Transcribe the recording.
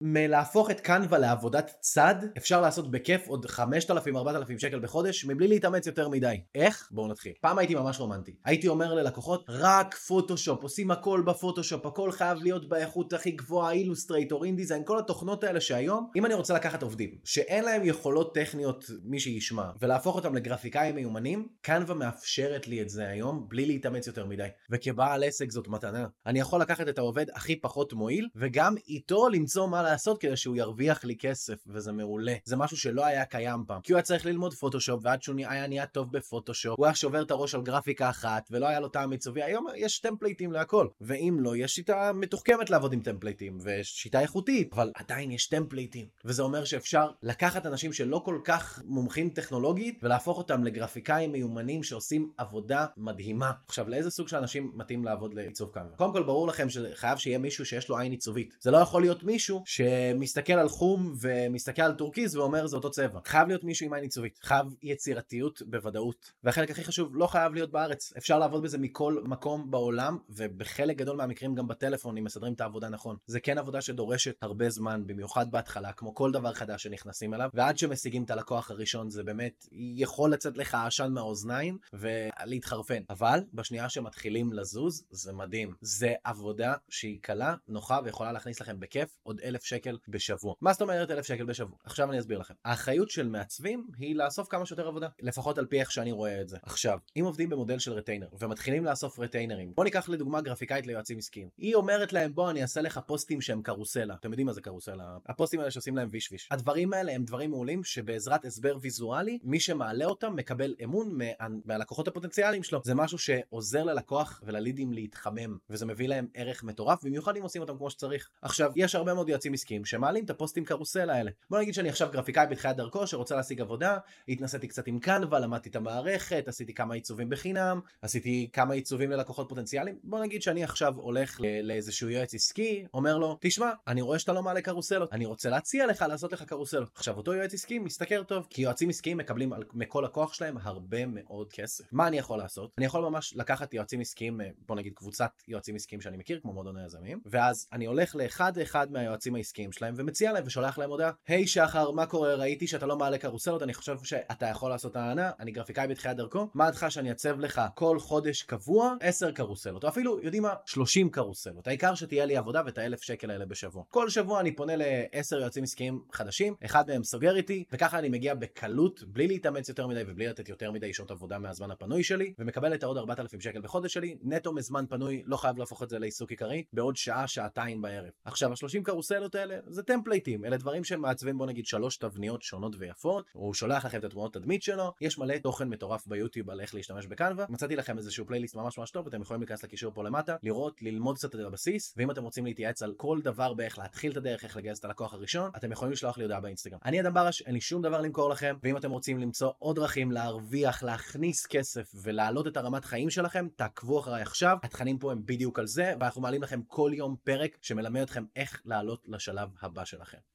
מלהפוך את קנווה לעבודת צד, אפשר לעשות בכיף עוד 5,000-4,000 שקל בחודש, מבלי להתאמץ יותר מדי. איך? בואו נתחיל. פעם הייתי ממש רומנטי. הייתי אומר ללקוחות, רק פוטושופ, עושים הכל בפוטושופ, הכל חייב להיות באיכות הכי גבוהה, אילוסטרייטור, אינדיזיין, כל התוכנות האלה שהיום, אם אני רוצה לקחת עובדים, שאין להם יכולות טכניות, מי שישמע, ולהפוך אותם לגרפיקאים מיומנים, קנווה מאפשרת לי את זה היום, בלי להתאמץ יותר מדי. וכבעל עסק זאת מתנה. אני יכול לקחת את העובד הכי פחות מועיל, וגם איתו למצוא מה לעשות כדי שהוא ירוויח לי כסף, וזה מעולה. זה משהו שלא היה קיים פעם. כי הוא היה צריך ללמוד פוטושופ, ועד שהוא היה נהיה טוב בפוטושופ, הוא היה שובר את הראש על גרפיקה אחת, ולא היה לו טעם עיצובי. היום יש טמפלייטים להכל. ואם לא, יש שיטה מתוחכמת לעבוד עם טמפלייטים, ושיטה איכותית, אבל עדיין יש טמפלייטים. וזה אומר שאפשר לקחת אנשים שלא כל כך מומחים טכנולוגית, ולהפוך אותם לגרפיקאים מיומנים שעושים עבודה מדהימה. עכשיו, לאיזה סוג של אנשים מתאים לעבוד לעיצוב? קודם כל, ברור לכם שחייב שיהיה מישהו שיש לו עין עיצובית. זה לא יכול להיות מישהו שמסתכל על חום ומסתכל על טורקיז ואומר זה אותו צבע. חייב להיות מישהו עם עין עיצובית. חייב יצירתיות בוודאות. והחלק הכי חשוב, לא חייב להיות בארץ. אפשר לעבוד בזה מכל מקום בעולם, ובחלק גדול מהמקרים גם בטלפון, אם מסדרים את העבודה נכון. זה כן עבודה שדורשת הרבה זמן, במיוחד בהתחלה, כמו כל דבר חדש שנכנסים אליו, ועד שמשיגים את הלקוח הראשון זה באמת יכול לצאת לך עשן מהאוזניים ולהתחרפן. אבל בשנייה שמתחילים לזוז, זה מדהים. זה עבודה שהיא קלה, נוחה ויכולה להכניס לכם בכיף עוד אלף שקל בשבוע. מה זאת אומרת אלף שקל בשבוע? עכשיו אני אסביר לכם. האחריות של מעצבים היא לאסוף כמה שיותר עבודה, לפחות על פי איך שאני רואה את זה. עכשיו, אם עובדים במודל של רטיינר ומתחילים לאסוף רטיינרים, בוא ניקח לדוגמה גרפיקאית ליועצים עסקיים. היא אומרת להם בוא אני אעשה לך פוסטים שהם קרוסלה. אתם יודעים מה זה קרוסלה? הפוסטים האלה שעושים להם ויש ויש. הדברים האלה הם דברים מעולים שבעזרת הסבר ויזואלי, מי שמעלה אותם מקבל אמון מה... מהלקוחות הפוטנציאליים שלו. זה משהו שעוזר ללקוח וללידים להתחמם, וזה מביא להם ערך מטורף, במיוחד אם עושים אותם כמו שצריך. עכשיו, יש הרבה מאוד יועצים עסקיים שמעלים את הפוסטים קרוסלה האלה. בוא נגיד שאני עכשיו גרפיקאי בתחילת דרכו שרוצה להשיג עבודה, התנסיתי קצת עם קנבה, למדתי את המערכת, עשיתי כמה עיצובים בחינם, עשיתי כמה עיצובים ללקוחות פוטנציאליים. בוא נגיד שאני עכשיו הולך לאיזשהו יועץ עסקי, אומר לו, תשמע, אני רואה שאתה לא מעלה קרוסלות, אני רוצה להציע לך לעשות לך קרוסלות. עכשיו, אותו יועץ עסקי מסתכל טוב, כי יועצים עסקיים מקבלים על, מכל לקוח שלהם הרבה מאוד כסף. מה אני יכול לעשות? אני יכול ממש לקחת יועצים עסקיים, בוא נגיד קבוצת יועצים עסקיים שאני מכיר, כמו מועדון היזמים, ואז אני הולך לאחד אחד מהיועצים שלהם ומציע להם ושולח להם הודעה, היי hey, שחר, מה קורה? ראיתי שאתה לא מעלה קרוסלות, אני חושב שאתה יכול לעשות הענה, אני גרפיקאי בתחילת דרכו, מה דעתך שאני אצב לך כל חודש קבוע 10 קרוסלות, או אפילו, יודעים מה? 30 קרוסלות. העיקר שתהיה לי עבודה ואת האלף שקל האלה בשבוע. כל שבוע אני פונה ל-10 יועצים עסקיים חדשים, אחד מהם סוגר איתי, וככה אני מגיע בקלות, בלי להתאמץ יותר מדי ובלי לתת יותר מדי שעות עבודה מהזמן הפנוי שלי, ומקבל את העוד 4,000 שקל בחודש שלי, נטו מזמן פנוי, לא חייב להפוך את זה לעיסוק עיקרי, בעוד שעה, שעתיים בערב. עכשיו, ה-30 קרוסלות האלה? זה טמפלייטים, אלה דברים שמעצבים בוא נגיד שלוש תבניות שונות ויפות, הוא שולח לכם את התמונות תדמית שלו, יש מלא תוכן מטורף ביוטיוב על איך להשתמש בקנבה, מצאתי לכם איזשהו פלייליסט ממש ממש טוב, אתם יכולים להיכנס לקישור פה למטה, לראות, ללמוד קצת את הבסיס, ואם אתם רוצים להתייעץ על כל דבר באיך להתחיל את הדרך, איך לגייס את הלקוח הראשון, אתם יכולים לשלוח לי הודעה באינסטגרם. אני אדם ברש, אין לי שום דבר למכור לכם, ואם אתם רוצים למצוא עוד דרכים להרוויח, להכניס כסף ולהעלות את הרמת חיים שלכם, תעקבו אחריי עכשיו, התכנים פה הם בדיוק על זה, ואנחנו מעלים לכם כל יום פרק שמלמד אתכם איך לעלות לשלב הבא שלכם.